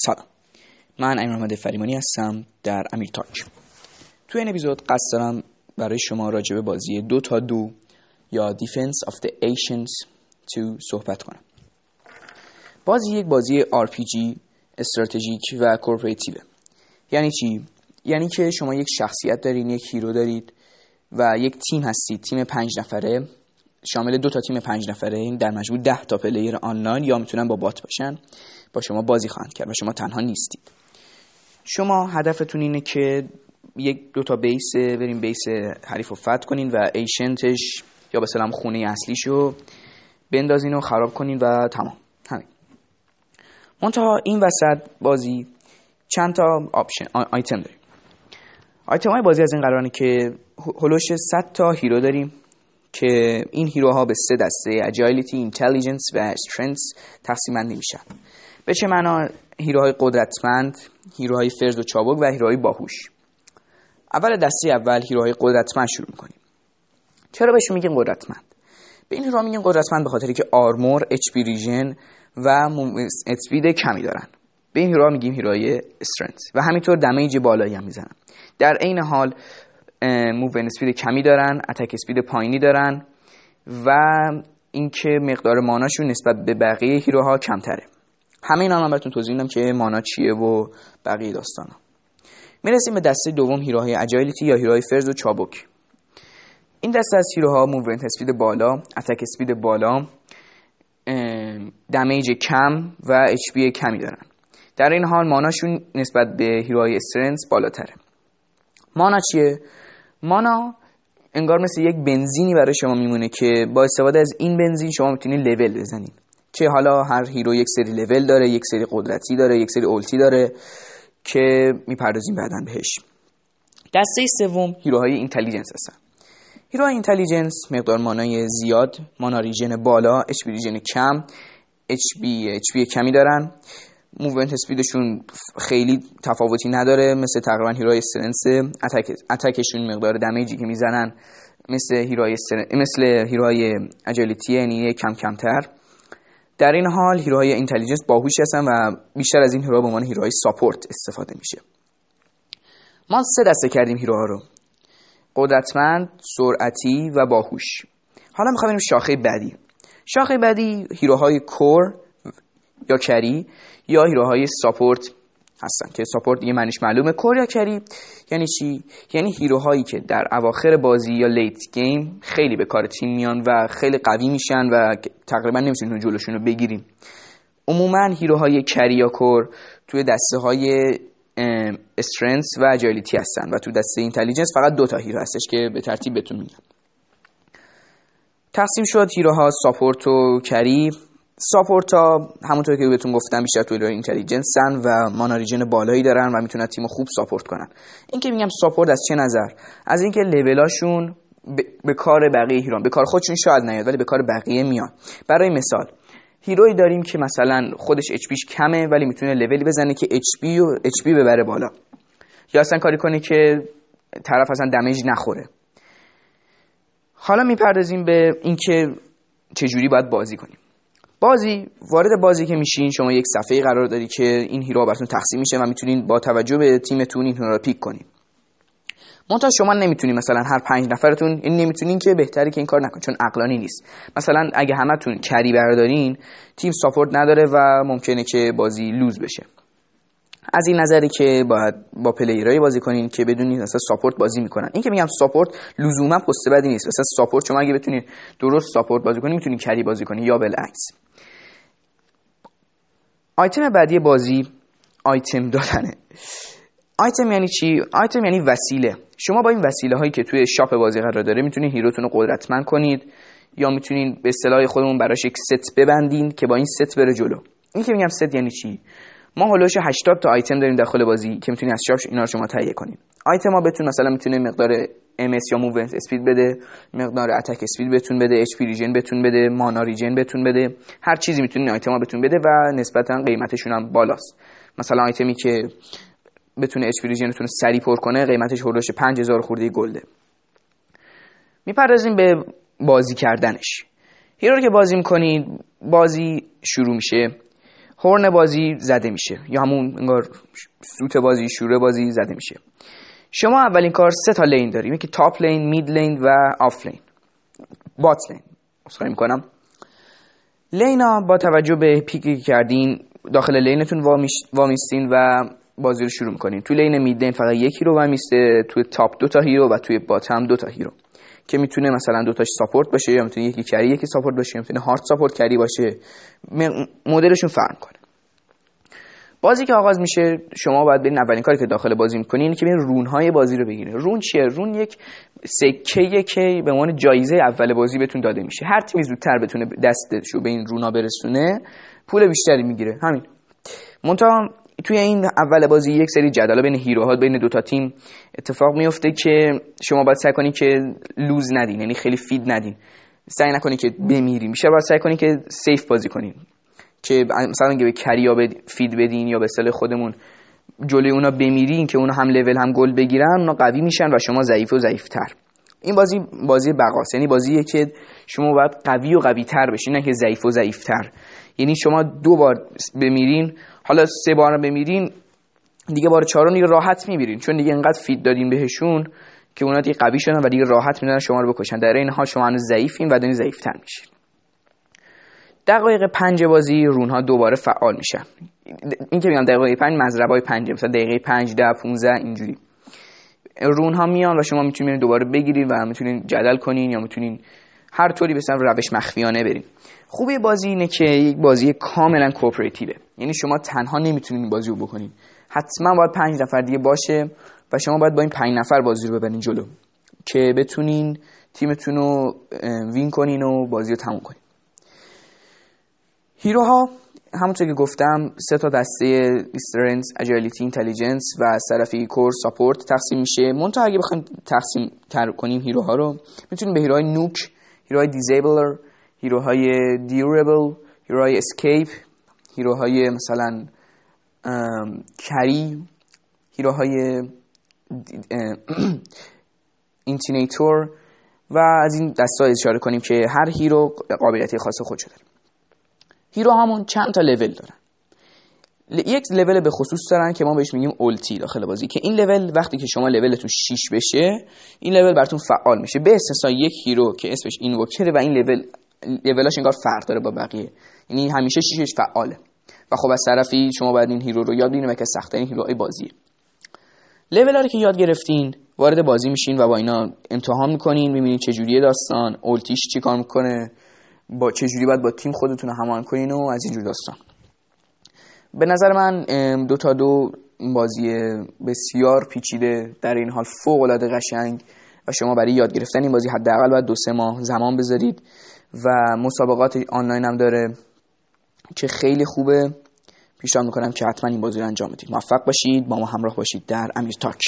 سلام. من امیر محمد فریمانی هستم در امیر تاک تو این اپیزود قصد دارم برای شما راجع به بازی Dota 2 یا Defense of the Ancients 2 صحبت کنم. بازی یک بازی RPG استراتژیک و cooperative یعنی چی؟ یعنی که شما یک شخصیت دارین یک hero دارید و یک تیم هستید. تیم پنج نفره. شامل دو تا تیم پنج نفره. این در مجموع ده تا player آنلاین یا می‌تونن با bot باشن. با شما بازی خواهند کرد و شما تنها نیستید. شما هدفتون اینه که یک دو تا بیس بریم بیس حریف رو فتح کنین و ایشنتش یا سلام خونه اصلیشو بندازین و خراب کنین و تمام. همین. منتها این وسط بازی چند تا آپشن آیتم داریم. آیتم های بازی از این قرارانه که هلوش 100 تا هیرو داریم که این هیروها به سه دسته اجایلیتی، اینتلیجنس و استرنس تقسیم بندی به چه معنا heroهای قدرتمند heroهای فرز و چابک و heroهای باهوش؟ اول دسته اول heroهای قدرتمند شروع می‌کنیم. چرا بهشون میگیم قدرتمند؟ به این heroها میگیم قدرتمند به خاطری که armor HP regen و speed کمی دارن. به این heroها میگیم heroهای strength. و همینطور damage بالایی هم می‌زنن. در عین حال move speed کمی دارن attack speed پایینی دارن و اینکه مقدار mana شون نسبت به بقیه hero ها کمتره. همه اینا من براتون توضیح میدم که mana چیه و بقیه داستانا. می‌رسیم به دسته دوم hero های agility یا hero های فرز و چابک. این دسته از hero ها movement speed بالا attack speed بالا damage کم و HP کمی دارن. در این حال mana شون نسبت به hero های strength بالاتره. mana چیه؟ mana انگار مثل یک بنزینی برای شما میمونه که با استفاده از این بنزین شما می‌تونید لول بزنید که حالا هر hero یک سری لول داره یک سری قدرتی داره یک سری ulti داره که می‌پردازیم بعدا بهش. دسته سوم hero های intelligence هستن. hero های intelligence مقدار mana ی زیاد mana regen بالا HP regen کم HP کمی دارن. movement speed شون خیلی تفاوتی نداره مثل تقریبا hero های strength attack attack شون مقدار damage ی که می‌زنن مثل hero های مثل hero های agility یعنی کم کمتر. در این حال hero های intelligence باهوش هستن و بیشتر از این hero ها به عنوان hero های support استفاده میشه. ما سه دسته کردیم hero ها رو. قدرتمند سرعتی و باهوش. حالا می‌خوایم بریم شاخه بعدی. شاخه بعدی hero های core یا carry یا hero های support هستن. که support یه معنیش معلومه. core یا carry یعنی چی؟ یعنی hero هایی که در اواخر بازی یا late game خیلی به کار تیم میان و خیلی قوی میشن و تقریبا نمی‌تونیم جلوشون رو بگیریم عموما hero های carry یا core توی دسته های strength و agility هستن و تو دسته intelligence فقط دو تا hero هستش که به ترتیب بهتون میگم. تقسیم شد hero ها support و carry. support ها همونطور که بهتون گفتم بیشتر توی intelligence ن و mana regen بالایی دارن و می‌تونن تیم خوب support کنن. این که میگم support از چه نظر؟ از اینکه لولاشون به کار بقیه hero به کار خودشون شاید نیاد ولی به کار بقیه میاد برای مثال hero ی داریم که مثلا خودش HP ش کمه ولی می‌تونه لولی بزنه که اچ پی و اچ پی ببره بالا. یا اصلا کاری کنه که طرف اصلا damage نخوره. حالا می‌پردازیم به اینکه چجوری باید بازی کنیم. بازی وارد بازی که میشین شما یک صفحه قرار داری که این hero براتون تقسیم میشه و می‌تونین با توجه به تیمتون این hero رو pick کنین. منتها شما نمی‌تونین مثلا هر پنج نفرتون این یعنی نمی‌تونین که بهتری که این کار نکن چون عقلانی نیست. مثلا اگه همتون carry بردارین تیم support نداره و ممکنه که بازی lose بشه. از این نظری که باید با player ای بازی کنین که بدونید مثلا support بازی می‌کنن. این که میگم support لزوما پست بدی نیست. مثلا support شما اگه بتونید درست support بازی کنین می‌تونین carry بازی کنین یا بالعکس. آیتم بعدی بازی آیتم دادنه آیتم یعنی چی؟ آیتم یعنی وسیله. شما با این وسیله هایی که توی shop بازی قرار داره می‌تونید hero تون رو قدرتمند کنید یا می‌تونید به اصطلاح خودمون براش یک ست ببندین که با این ست بره جلو. این که میگم ست یعنی چی؟ ما حول و حوش 80 تا آیتم داریم داخل بازی که می‌تونید از shop اینا رو شما تهیه کنید آیتم ها بتون مثلا می‌تونه مقدار ام یا movement speed بده مقدار attack speed بهتون بده HP regen بهتون بده mana regen بهتون بده هر چیزی می‌تونه آیتم ها بهتون بده و نسبتا قیمتشون هم بالاست. مثلا آیتمی که بتونه HP regen تون رو سریع پر کنه قیمتش حول و حوش 5000 خورده gold ه. می‌پردازیم به بازی کردنش. hero رو که بازی می‌کنید بازی شروع میشه. horn بازی زده میشه. یا همون انگار سوت بازی شروع بازی زده میشه. شما اولین کار سه تا lane داریم. یکی top lane mid lane و off lane bot lane عذرخواهی می‌کنم lane ا با توجه به pick ی کردین داخل lane تون وامیستین و بازی رو شروع می‌کنین. تو lane mid lane فقط یک hero وامیسته توی تاپ دو تا هیرو و توی bot هم دو تا hero که می‌تونه مثلا دو تاش ساپورت باشه یا می‌تونه یکی کری یکی ساپورت باشه یا می‌تونه هارد ساپورت کری باشه مدلشون فرق کنه. بازی که آغاز میشه شما باید برین اولین کاری که داخل بازی می‌کنین اینه که برین رونهای بازی رو بگیرین. رون چیه؟ رون یک سکه که به عنوان جایزه اول بازی بهتون داده میشه. هر تیمی زودتر بتونه دستش رو به این رونا برسونه پول بیشتری می‌گیره. همین. منتها توی این اول بازی یک سری جدال بین هیروها بین دو تا تیم اتفاق میفته که شما باید سعی کنید که lose ندین یعنی خیلی feed ندین. سعی نکنید که بمیرین. میشه باید سعی کنید که safe بازی کنین. که مثلا به carry ا feed بدین یا به اصطلاح خودمون جلوی اونا بمیرین که اونا هم level هم gold بگیرن اونا قوی میشن و شما ضعیف و ضعیفتر. این بازی بازی بقاس یعنی بازیه که شما باید قوی و قوی تر بشین نه که ضعیف و ضعیفتر. یعنی شما دو بار بمیرین حالا سه بار بمیرین دیگه بار چهارم دیگه راحت میمیرین چون دیگه انقدر فید دادین بهشون که اونا دیگه قوی شدن و دیگه راحت میدن شما رو بکشن. در این حال شما هنوز ضعیفین و دارین ضعیفتر میشین. دقایق پنج بازی رونها دوباره فعال میشن. این که میگم دقیقه پنج مزربه های پنج مثلا دقیقه پنج ده پونزه اینجوری. رونها میان و شما می‌تونین دوباره بگیرید و می‌تونین جدل کنین یا می‌تونین هر طوری به روش مخفیانه برین خوبی بازی اینه که یک بازی کاملا cooperative ه یعنی شما تنها نمی‌تونین این بازی رو بکنین. حتما باید پنج نفر دیگه باشه و شما باید با این پنج نفر بازی رو ببرین جلو که بتونین تیمتون رو win کنین و بازی رو تموم کنین. hero ها همونطور که گفتم سه تا دسته strength agility intelligence و طرفی core support تقسیم میشه. منتها اگه بخوایم تقسیم تر کنیم hero ها رو می‌تونیم به هیروهای نوک هیروهای دیزیبلر هیروهای دیوربل هیروهای اسکیپ هیروهای مثلا کری هیروهای اینتینیتور و از این دستا اشاره کنیم که هر hero قابلیتی خاص خودشو داره. hero همون چند تا لول دارن یک لول به خصوص دارن که ما بهش میگیم ulti داخل بازی که این لول وقتی که شما لولتون 6 بشه این لول براتون فعال میشه. به استثنای یک hero که اسمش Invoker ه و این لول لولاش انگار فرق داره با بقیه. یعنی همیشه شیشش فعاله. و خب از طرفی شما باید این hero رو یاد بگیرید و که سخت‌ترین hero های بازیه. لول رو که یاد گرفتین وارد بازی میشین و با اینا امتحان می‌کنین می‌بینین چه جوریه داستان ulti ش چیکار می‌کنه با چه جوری باید با تیم خودتون هماهنگ کنین و از اینجور داستان. به نظر من دو تا دو بازی بسیار پیچیده در این حال فوق العاده قشنگ و شما برای یاد گرفتن این بازی حداقل باید دو سه ماه زمان بذارید و مسابقات آنلاین هم داره که خیلی خوبه. پیشنهاد می‌کنم که حتما این بازی رو انجام بدید. موفق باشید با ما همراه باشید در امیر تاک.